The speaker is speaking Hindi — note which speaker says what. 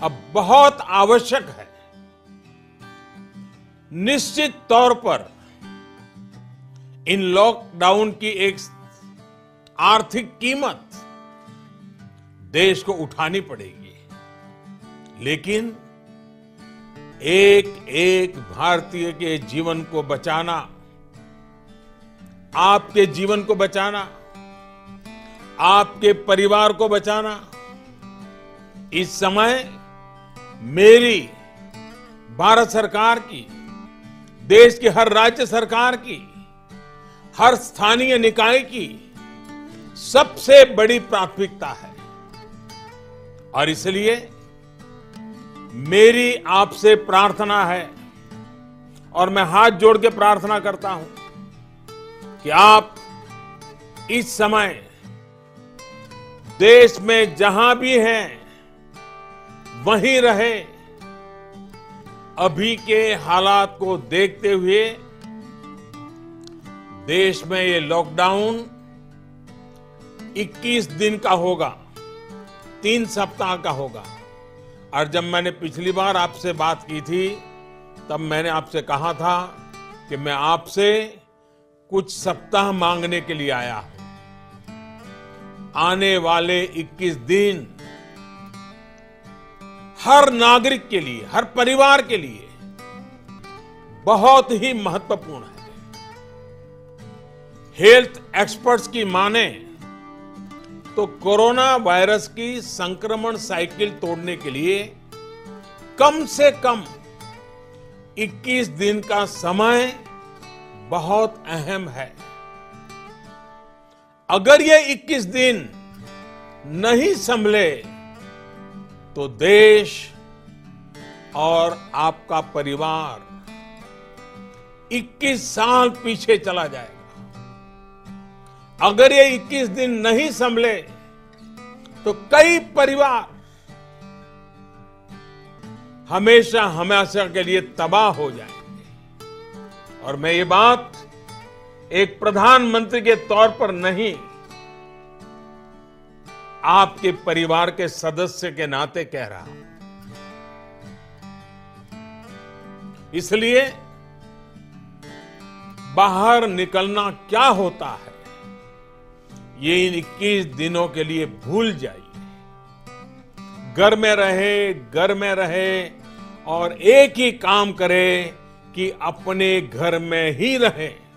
Speaker 1: अब बहुत आवश्यक है। निश्चित तौर पर इन लॉकडाउन की एक आर्थिक कीमत देश को उठानी पड़ेगी। लेकिन एक एक भारतीय के जीवन को बचाना, आपके जीवन को बचाना, आपके परिवार को बचाना, इस समय मेरी, भारत सरकार की, देश की हर राज्य सरकार की, हर स्थानीय निकाय की सबसे बड़ी प्राथमिकता है। और इसलिए मेरी आपसे प्रार्थना है, और मैं हाथ जोड़ के प्रार्थना करता हूँ कि आप इस समय देश में जहाँ भी हैं वहीं रहे। अभी के हालात को देखते हुए देश में ये लॉकडाउन 21 दिन का होगा, तीन सप्ताह का होगा। और जब मैंने पिछली बार आपसे बात की थी, तब मैंने आपसे कहा था कि मैं आपसे कुछ सप्ताह मांगने के लिए आया हूँ। आने वाले 21 दिन हर नागरिक के लिए, हर परिवार के लिए बहुत ही महत्वपूर्ण है। हेल्थ एक्सपर्ट्स की माने तो कोरोना वायरस की संक्रमण साइकिल तोड़ने के लिए कम से कम 21 दिन का समय बहुत अहम है। अगर ये 21 दिन नहीं संभले तो देश और आपका परिवार 21 साल पीछे चला जाएगा। अगर ये 21 दिन नहीं संभले तो कई परिवार हमेशा हमेशा के लिए तबाह हो जाएँगे। और मैं ये बात एक प्रधानमंत्री के तौर पर नहीं आपके परिवार के सदस्य के नाते कह रहा हूँ। इसलिए बाहर निकलना क्या होता है, ये इन 21 दिनों के लिए भूल जाइए। घर में रहे, घर में रहे और एक ही काम करे कि अपने घर में ही रहें।